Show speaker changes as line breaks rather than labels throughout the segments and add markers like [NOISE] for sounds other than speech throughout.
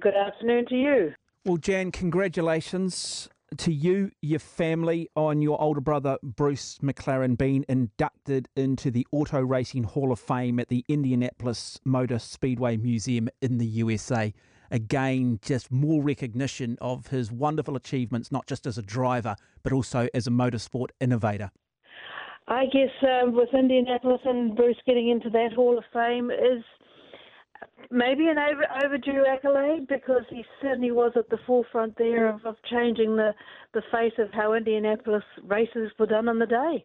Good afternoon to you.
Well, Jan, congratulations to you, your family, on your older brother Bruce McLaren being inducted into the Auto Racing Hall of Fame at the Indianapolis Motor Speedway Museum in the USA. Again, just more recognition of his wonderful achievements, not just as a driver, but also as a motorsport innovator.
I guess uh, with Indianapolis and Bruce getting into that Hall of Fame is maybe an over, overdue accolade because he certainly was at the forefront there of, of changing the, the face of how Indianapolis races were done on the day.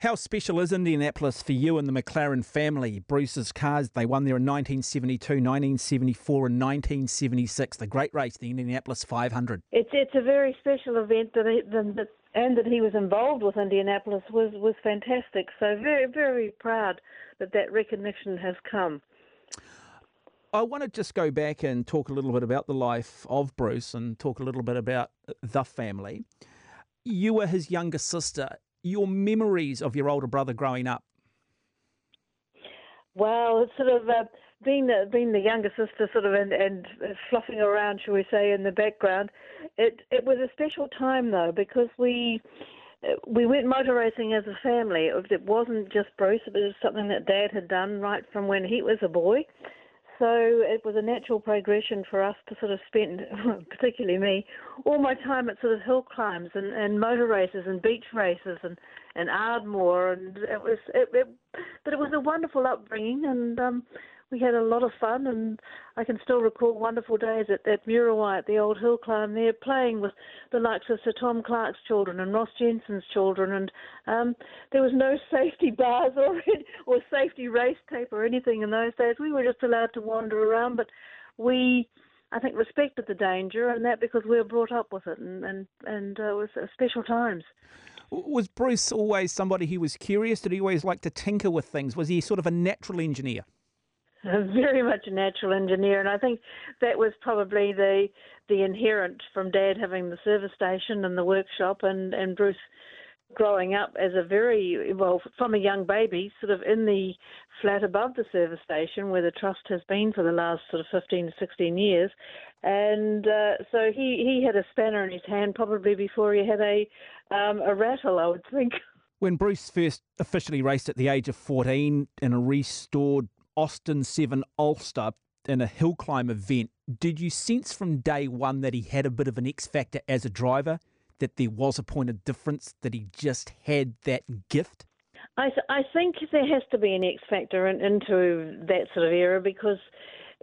How special is Indianapolis for you and the McLaren family? Bruce's cars, they won there in 1972, 1974, and 1976, the great race, the Indianapolis 500.
It's, it's a very special event that, he, that and that he was involved with Indianapolis was, was fantastic. So very, very proud that that recognition has come.
I want to just go back and talk a little bit about the life of Bruce and talk a little bit about the family. You were his younger sister. Your memories of your older brother growing up?
Well, it's sort of uh, being the being the younger sister, sort of, and, and fluffing around, shall we say, in the background. It it was a special time though because we we went motor racing as a family. It wasn't just Bruce; it was something that Dad had done right from when he was a boy so it was a natural progression for us to sort of spend, [LAUGHS] particularly me, all my time at sort of hill climbs and, and motor races and beach races and, and Ardmore, and it was it, it but it was a wonderful upbringing, and um, we had a lot of fun, and I can still recall wonderful days at, at Muriwai at the old hill climb there, playing with the likes of Sir Tom Clark's children and Ross Jensen's children, and um, there was no [LAUGHS] safety bars or or safety race tape or anything in those days. We were just allowed to wander around, but we. I think respected the danger, and that because we were brought up with it, and and and uh, it was uh, special times.
Was Bruce always somebody who was curious? Did he always like to tinker with things? Was he sort of a natural engineer? [LAUGHS]
very much a natural engineer, and I think that was probably the the inherent from Dad having the service station and the workshop, and and Bruce growing up as a very well from a young baby, sort of in the flat above the service station where the trust has been for the last sort of 15 to 16 years, and uh, so he he had a spanner in his hand probably before he had a um, a rattle, I would think.
When Bruce first officially raced at the age of 14 in a restored Austin 7 Ulster in a hill climb event, did you sense from day one that he had a bit of an X factor as a driver, that there was a point of difference, that he just had that gift?
I, th- I think there has to be an X factor in, into that sort of era because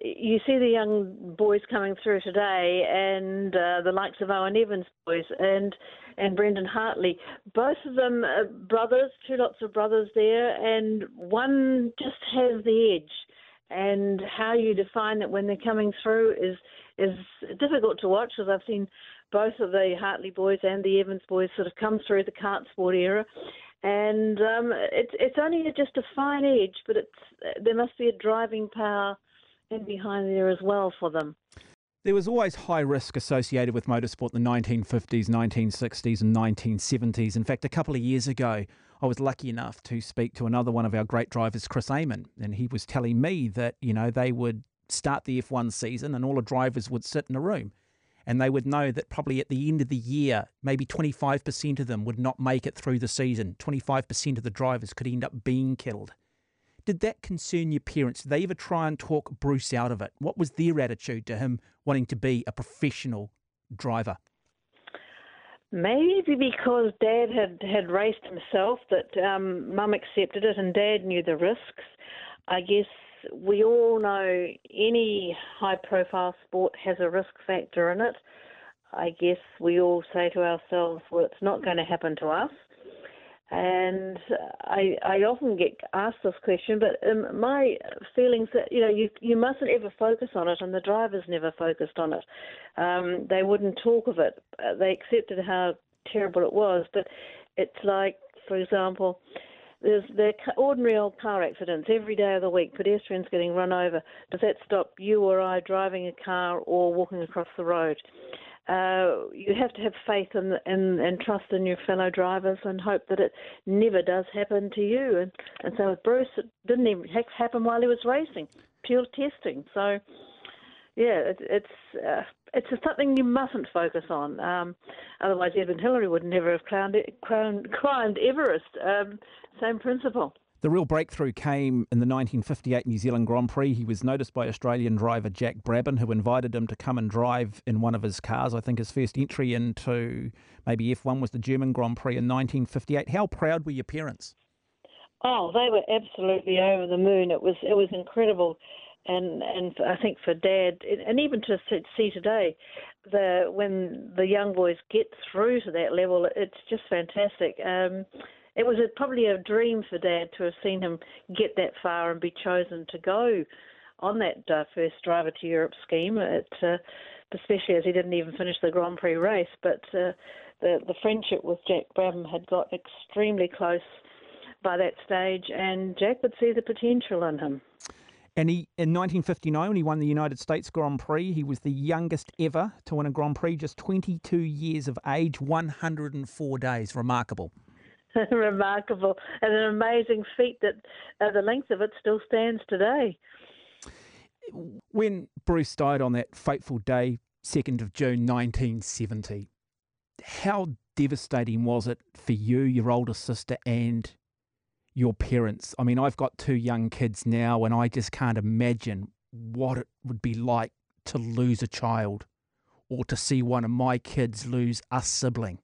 you see the young boys coming through today and uh, the likes of Owen Evans boys and and Brendon Hartley. Both of them brothers, two lots of brothers there, and one just has the edge. And how you define it when they're coming through is is difficult to watch as I've seen both of the Hartley boys and the Evans boys sort of come through the kart sport era, and um, it's it's only just a fine edge, but it's there must be a driving power in behind there as well for them.
There was always high risk associated with motorsport in the 1950s, 1960s, and 1970s. In fact, a couple of years ago, I was lucky enough to speak to another one of our great drivers, Chris Amon, and he was telling me that, you know, they would start the F1 season and all the drivers would sit in a room and they would know that probably at the end of the year, maybe 25% of them would not make it through the season. 25% of the drivers could end up being killed. Did that concern your parents? Did they ever try and talk Bruce out of it? What was their attitude to him wanting to be a professional driver?
Maybe because Dad had, had raced himself, that um, Mum accepted it and Dad knew the risks. I guess we all know any high profile sport has a risk factor in it. I guess we all say to ourselves, well, it's not going to happen to us. And I, I often get asked this question, but um, my feelings that you know you you mustn't ever focus on it, and the drivers never focused on it. Um, they wouldn't talk of it. Uh, they accepted how terrible it was, but it's like, for example, there's the ordinary old car accidents every day of the week, pedestrians getting run over. Does that stop you or I driving a car or walking across the road? Uh, you have to have faith and and trust in your fellow drivers and hope that it never does happen to you. And, and so with Bruce, it didn't even happen while he was racing, pure testing. So, yeah, it, it's uh, it's something you mustn't focus on. Um, otherwise, Edmund Hillary would never have climbed, climbed, climbed Everest. Um, same principle.
The real breakthrough came in the 1958 New Zealand Grand Prix. He was noticed by Australian driver Jack Brabham, who invited him to come and drive in one of his cars. I think his first entry into maybe F1 was the German Grand Prix in 1958. How proud were your parents?
Oh, they were absolutely over the moon. It was it was incredible, and and I think for Dad, and even to see today, the when the young boys get through to that level, it's just fantastic. Um, it was a, probably a dream for Dad to have seen him get that far and be chosen to go on that uh, first Driver to Europe scheme. Uh, especially as he didn't even finish the Grand Prix race, but uh, the the friendship with Jack Brabham had got extremely close by that stage, and Jack would see the potential in him.
And he, in 1959, when he won the United States Grand Prix, he was the youngest ever to win a Grand Prix, just 22 years of age, 104 days. Remarkable. [LAUGHS]
remarkable and an amazing feat that uh, the length of it still stands today.
When Bruce died on that fateful day, 2nd of June 1970, how devastating was it for you, your older sister, and your parents? I mean, I've got two young kids now, and I just can't imagine what it would be like to lose a child or to see one of my kids lose a sibling.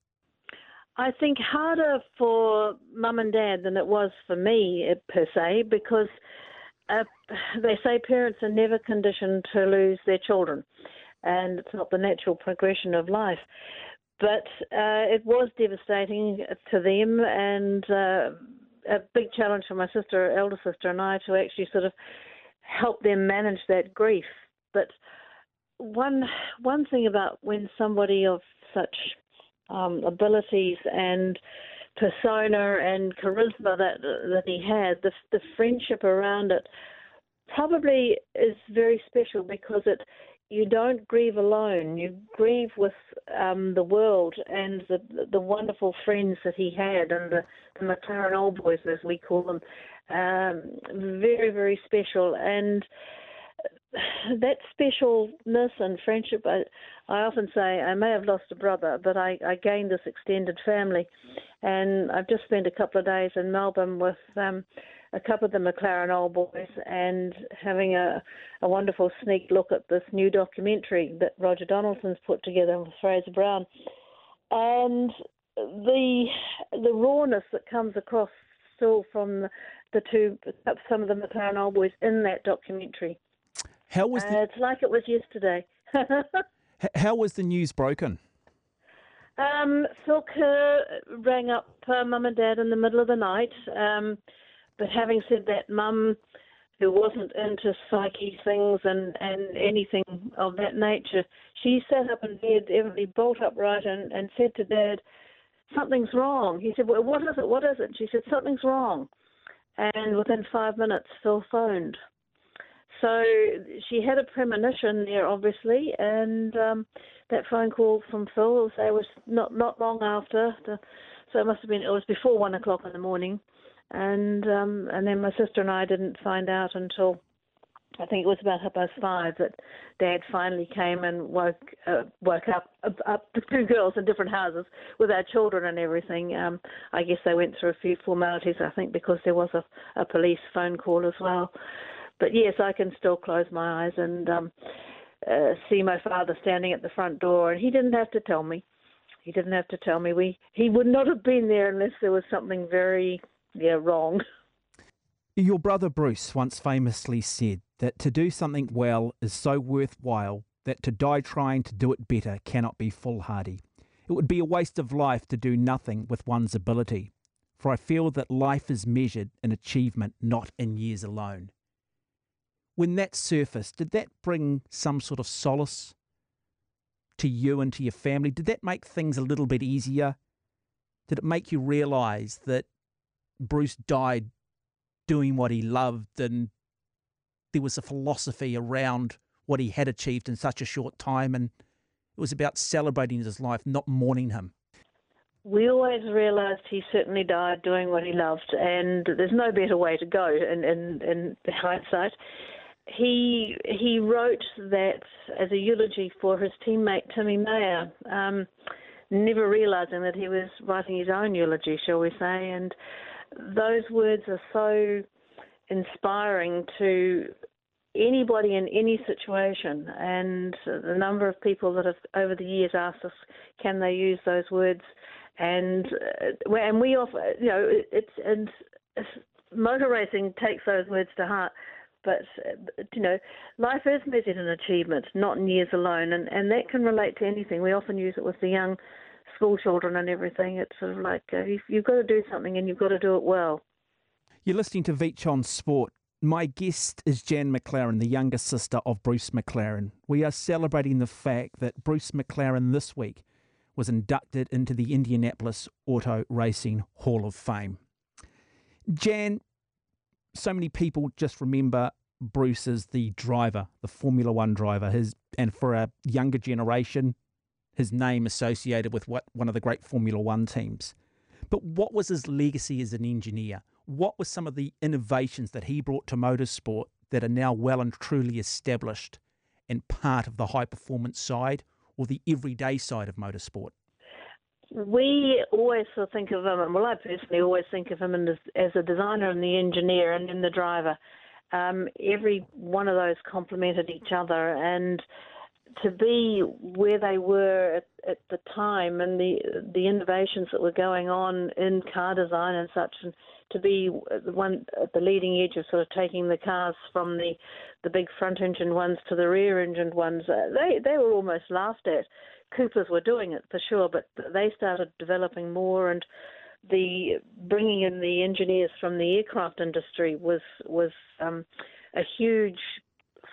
I think harder for mum and dad than it was for me per se because uh, they say parents are never conditioned to lose their children, and it's not the natural progression of life. But uh, it was devastating to them, and uh, a big challenge for my sister, elder sister, and I to actually sort of help them manage that grief. But one one thing about when somebody of such um, abilities and persona and charisma that that he had, the the friendship around it probably is very special because it you don't grieve alone. You grieve with um, the world and the the wonderful friends that he had, and the, the McLaren Old Boys, as we call them, um, very very special. And [SIGHS] that specialness and friendship, I, I often say I may have lost a brother, but I, I gained this extended family. And I've just spent a couple of days in Melbourne with um, a couple of the McLaren old boys and having a, a wonderful sneak look at this new documentary that Roger Donaldson's put together with Fraser Brown. And the the rawness that comes across still from the two some of the McLaren old boys in that documentary
how was the...
Uh, it's like it was yesterday. [LAUGHS]
How was the news broken?
Um, Phil Kerr rang up uh, mum and dad in the middle of the night. Um, but having said that, mum, who wasn't into psyche things and, and anything of that nature, she sat up in bed, evidently bolt upright, and, and said to dad, Something's wrong. He said, Well, what is it? What is it? She said, Something's wrong. And within five minutes, Phil phoned. So she had a premonition there, obviously, and um, that phone call from Phil will say was not not long after. The, so it must have been it was before one o'clock in the morning, and um, and then my sister and I didn't find out until I think it was about half past five that Dad finally came and woke uh, woke up, up up the two girls in different houses with our children and everything. Um, I guess they went through a few formalities. I think because there was a, a police phone call as well. But yes, I can still close my eyes and um, uh, see my father standing at the front door, and he didn't have to tell me. He didn't have to tell me. We he would not have been there unless there was something very yeah wrong.
Your brother Bruce once famously said that to do something well is so worthwhile that to die trying to do it better cannot be foolhardy. It would be a waste of life to do nothing with one's ability, for I feel that life is measured in achievement, not in years alone when that surfaced, did that bring some sort of solace to you and to your family? Did that make things a little bit easier? Did it make you realise that Bruce died doing what he loved and there was a philosophy around what he had achieved in such a short time and it was about celebrating his life, not mourning him?
we always realised he certainly died doing what he loved, and there's no better way to go in, in, in hindsight. He he wrote that as a eulogy for his teammate Timmy Mayer, um, never realizing that he was writing his own eulogy, shall we say? And those words are so inspiring to anybody in any situation. And the number of people that have over the years asked us, can they use those words? And uh, and we offer, you know, it's and motor racing takes those words to heart. But you know, life is measured in achievement, not in years alone, and and that can relate to anything. We often use it with the young school children and everything. It's sort of like uh, you've, you've got to do something and you've got to do it well.
You're listening to Veitch on Sport. My guest is Jan McLaren, the younger sister of Bruce McLaren. We are celebrating the fact that Bruce McLaren this week was inducted into the Indianapolis Auto Racing Hall of Fame. Jan, so many people just remember Bruce as the driver, the Formula One driver. His and for a younger generation, his name associated with what one of the great Formula One teams. But what was his legacy as an engineer? What were some of the innovations that he brought to motorsport that are now well and truly established and part of the high performance side or the everyday side of motorsport?
We always think of him, well, I personally always think of him as, a designer and the engineer and then the driver. Um, every one of those complemented each other, and to be where they were at, at, the time and the the innovations that were going on in car design and such, and to be the one at the leading edge of sort of taking the cars from the the big front engine ones to the rear engine ones, uh, they they were almost laughed at. Coopers were doing it for sure, but they started developing more and the bringing in the engineers from the aircraft industry was was um, a huge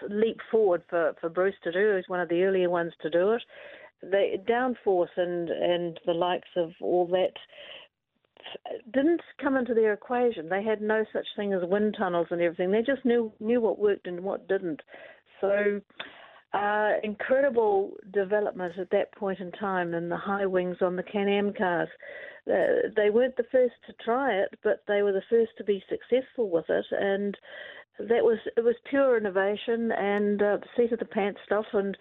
leap forward for, for Bruce to do. He's one of the earlier ones to do it. The downforce and and the likes of all that didn't come into their equation. They had no such thing as wind tunnels and everything. They just knew knew what worked and what didn't. So uh, incredible development at that point in time in the high wings on the Can-Am cars. Uh, they weren't the first to try it, but they were the first to be successful with it, and that was it was pure innovation and uh, seat of the pants stuff and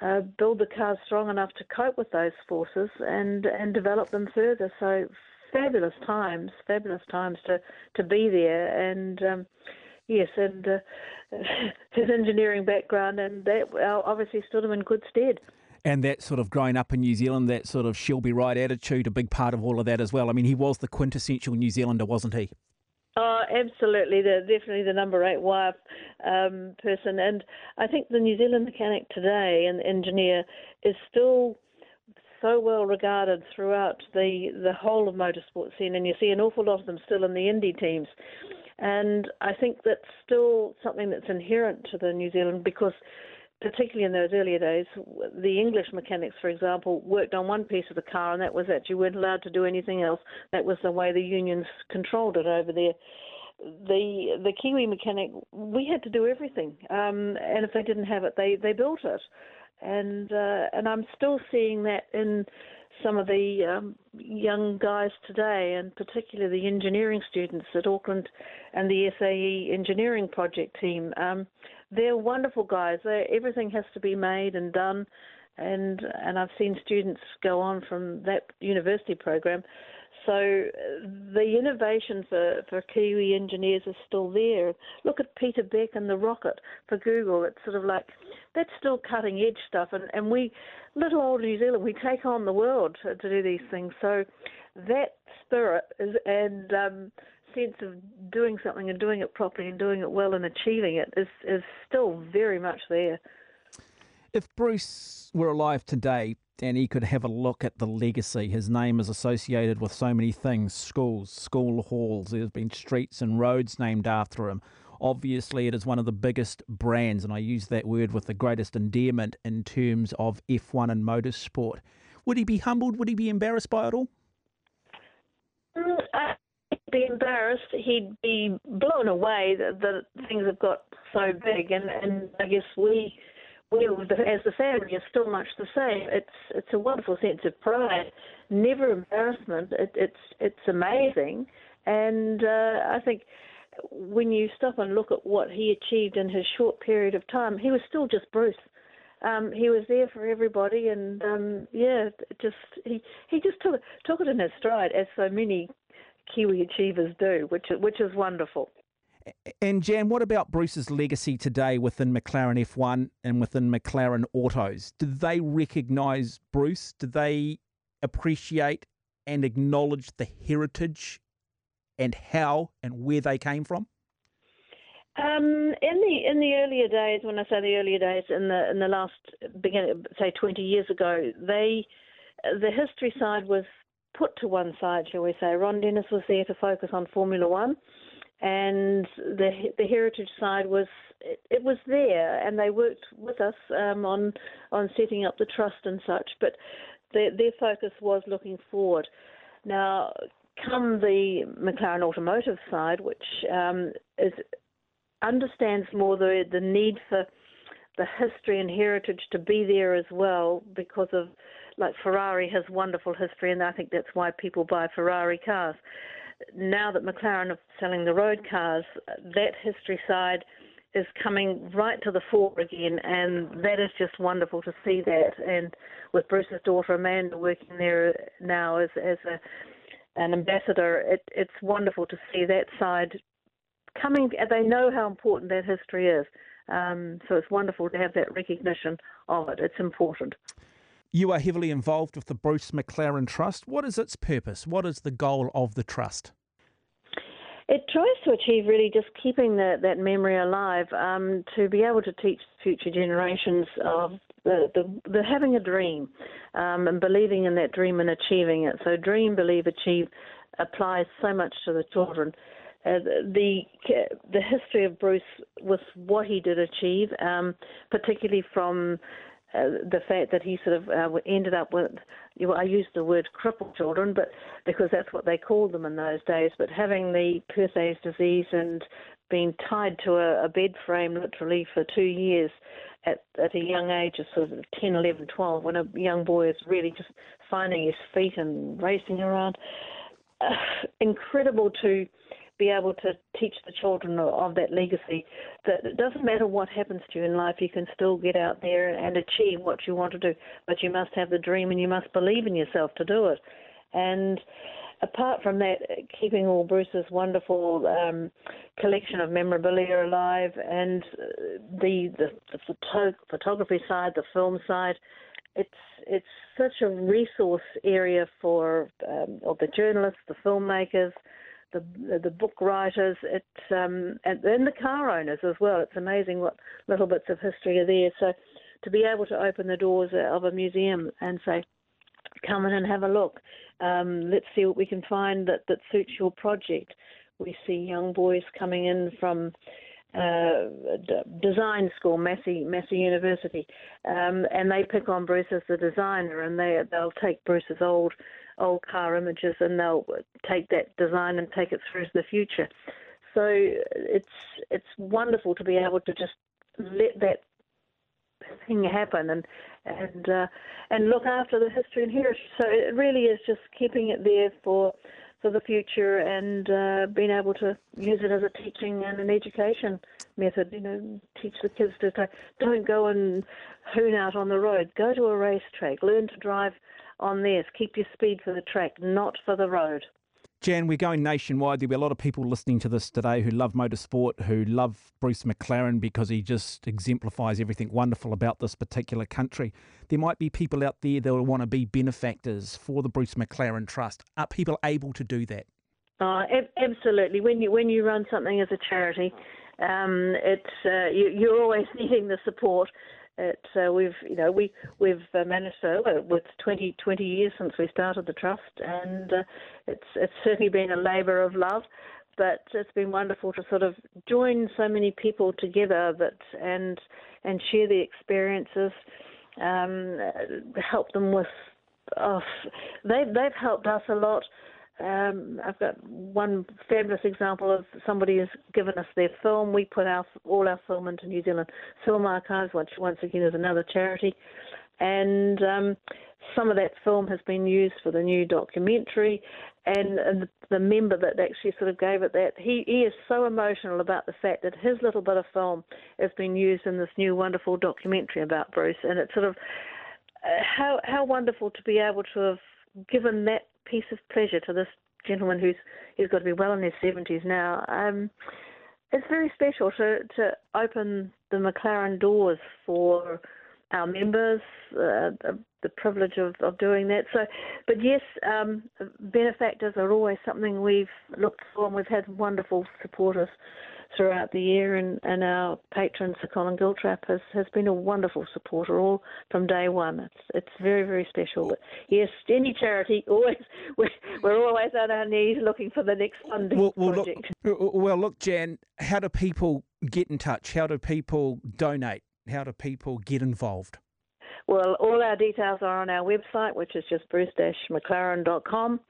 uh, build the cars strong enough to cope with those forces and and develop them further. So fabulous times, fabulous times to to be there and. Um, yes, and uh, [LAUGHS] his engineering background, and that obviously stood him in good stead.
And that sort of growing up in New Zealand, that sort of she'll be right attitude, a big part of all of that as well. I mean, he was the quintessential New Zealander, wasn't he?
Oh, absolutely. The, definitely the number eight wife um, person. And I think the New Zealand mechanic today and engineer is still so well regarded throughout the, the whole of motorsport scene. And you see an awful lot of them still in the Indy teams. And I think that's still something that's inherent to the New Zealand because particularly in those earlier days, the English mechanics, for example, worked on one piece of the car, and that was that you weren't allowed to do anything else. That was the way the unions controlled it over there. The the Kiwi mechanic, we had to do everything, um, and if they didn't have it, they they built it, and uh, and I'm still seeing that in some of the um, young guys today, and particularly the engineering students at Auckland and the SAE engineering project team. Um, they're wonderful guys. They're, everything has to be made and done, and and I've seen students go on from that university program. So uh, the innovation for, for Kiwi engineers is still there. Look at Peter Beck and the rocket for Google. It's sort of like that's still cutting edge stuff, and, and we, little old New Zealand, we take on the world to, to do these things. So that spirit is, and um, sense of doing something and doing it properly and doing it well and achieving it is, is still very much there.
If Bruce were alive today and he could have a look at the legacy, his name is associated with so many things schools, school halls, there's been streets and roads named after him. Obviously, it is one of the biggest brands, and I use that word with the greatest endearment in terms of F1 and motorsport. Would he be humbled? Would he be embarrassed by it all?
Mm, be embarrassed. He'd be blown away that, that things have got so big, and and I guess we we as the family is still much the same. It's it's a wonderful sense of pride, never embarrassment. It, it's it's amazing, and uh, I think when you stop and look at what he achieved in his short period of time, he was still just Bruce. Um, he was there for everybody, and um, yeah, just he he just took took it in his stride, as so many Kiwi achievers do, which which is wonderful.
And Jan, what about Bruce's legacy today within McLaren F1 and within McLaren Autos? Do they recognise Bruce? Do they appreciate and acknowledge the heritage and how and where they came from?
Um, in the in the earlier days, when I say the earlier days, in the in the last beginning, say twenty years ago, they the history side was put to one side, shall we say. Ron Dennis was there to focus on Formula One, and the the heritage side was it, it was there, and they worked with us um, on on setting up the trust and such. But their their focus was looking forward. Now, come the McLaren Automotive side, which um, is understands more the the need for the history and heritage to be there as well because of like Ferrari has wonderful history and I think that's why people buy Ferrari cars. Now that McLaren are selling the road cars, that history side is coming right to the fore again and that is just wonderful to see that and with Bruce's daughter Amanda working there now as as a an ambassador, it, it's wonderful to see that side coming. They know how important that history is, um, so it's wonderful to have that recognition of it. It's important.
You are heavily involved with the Bruce McLaren Trust. What is its purpose? What is the goal of the trust?
It tries to achieve really just keeping the, that memory alive, um, to be able to teach future generations of the, the, the having a dream um, and believing in that dream and achieving it. So, dream, believe, achieve applies so much to the children. Uh, the the history of Bruce with what he did achieve, um, particularly from uh, the fact that he sort of uh, ended up with, you know, I use the word crippled children, but because that's what they called them in those days, but having the Perthes disease and being tied to a, a bed frame literally for two years at, at a young age of sort of 10, 11, 12, when a young boy is really just finding his feet and racing around. Uh, incredible to be able to teach the children of that legacy that it doesn't matter what happens to you in life, you can still get out there and achieve what you want to do, but you must have the dream and you must believe in yourself to do it. And apart from that, keeping all Bruce's wonderful um, collection of memorabilia alive and uh, the the, the photo- photography side, the film side, it's it's such a resource area for um, the journalists, the filmmakers, the the book writers, it um, and then the car owners as well. It's amazing what little bits of history are there. So to be able to open the doors of a museum and say, come in and have a look. Um, let's see what we can find that, that suits your project. We see young boys coming in from uh, design school, Massey Massey University, um, and they pick on Bruce as the designer, and they they'll take Bruce's old old car images and they'll take that design and take it through to the future. So it's it's wonderful to be able to just let that thing happen and and uh, and look after the history and heritage. So it really is just keeping it there for for the future and uh, being able to use it as a teaching and an education method. You know, teach the kids to say, don't go and hoon out on the road. Go to a racetrack. Learn to drive on this. Keep your speed for the track, not for the road.
Jan, we're going nationwide. There'll be a lot of people listening to this today who love motorsport, who love Bruce McLaren because he just exemplifies everything wonderful about this particular country. There might be people out there that will want to be benefactors for the Bruce McLaren Trust. Are people able to do that?
Uh, absolutely. When you when you run something as a charity, um, it's uh, you, you're always [LAUGHS] needing the support. It, uh, we've, you know, we we've uh, managed to. Uh, it's 20, 20 years since we started the trust, and uh, it's it's certainly been a labour of love. But it's been wonderful to sort of join so many people together that and and share the experiences, um, help them with. Oh, they they've helped us a lot um, I've got one fabulous example of somebody has given us their film. We put our all our film into New Zealand Film Archives, which once again is another charity, and um, some of that film has been used for the new documentary, and, and the member that actually sort of gave it that he, he is so emotional about the fact that his little bit of film has been used in this new wonderful documentary about Bruce, and it's sort of uh, how how wonderful to be able to have given that piece of pleasure to this gentleman who's who's got to be well in his seventies now. Um, it's very special to to open the McLaren doors for our members, uh, the, the, privilege of, of doing that. So, but yes, um, benefactors are always something we've looked for, and we've had wonderful supporters throughout the year, and, and our patron Sir Colin Giltrap has, has been a wonderful supporter all from day one. It's it's very very special. But yes, any charity [LAUGHS] always we're, we're always on our knees looking for the next funding
well, well,
project.
Look, well, look, Jan, how do people get in touch? How do people donate? How do people get involved?
Well, all our details are on our website, which is just bruce-mclaren.com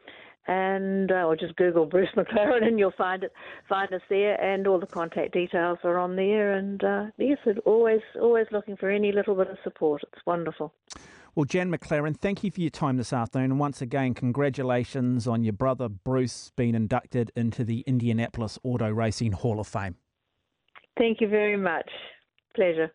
and uh, or just Google Bruce [LAUGHS] McLaren and you'll find it, find us there, and all the contact details are on there. And uh, yes, always always looking for any little bit of support. It's wonderful.
Well, Jan McLaren, thank you for your time this afternoon, and once again, congratulations on your brother Bruce being inducted into the Indianapolis Auto Racing Hall of Fame.
Thank you very much. Pleasure.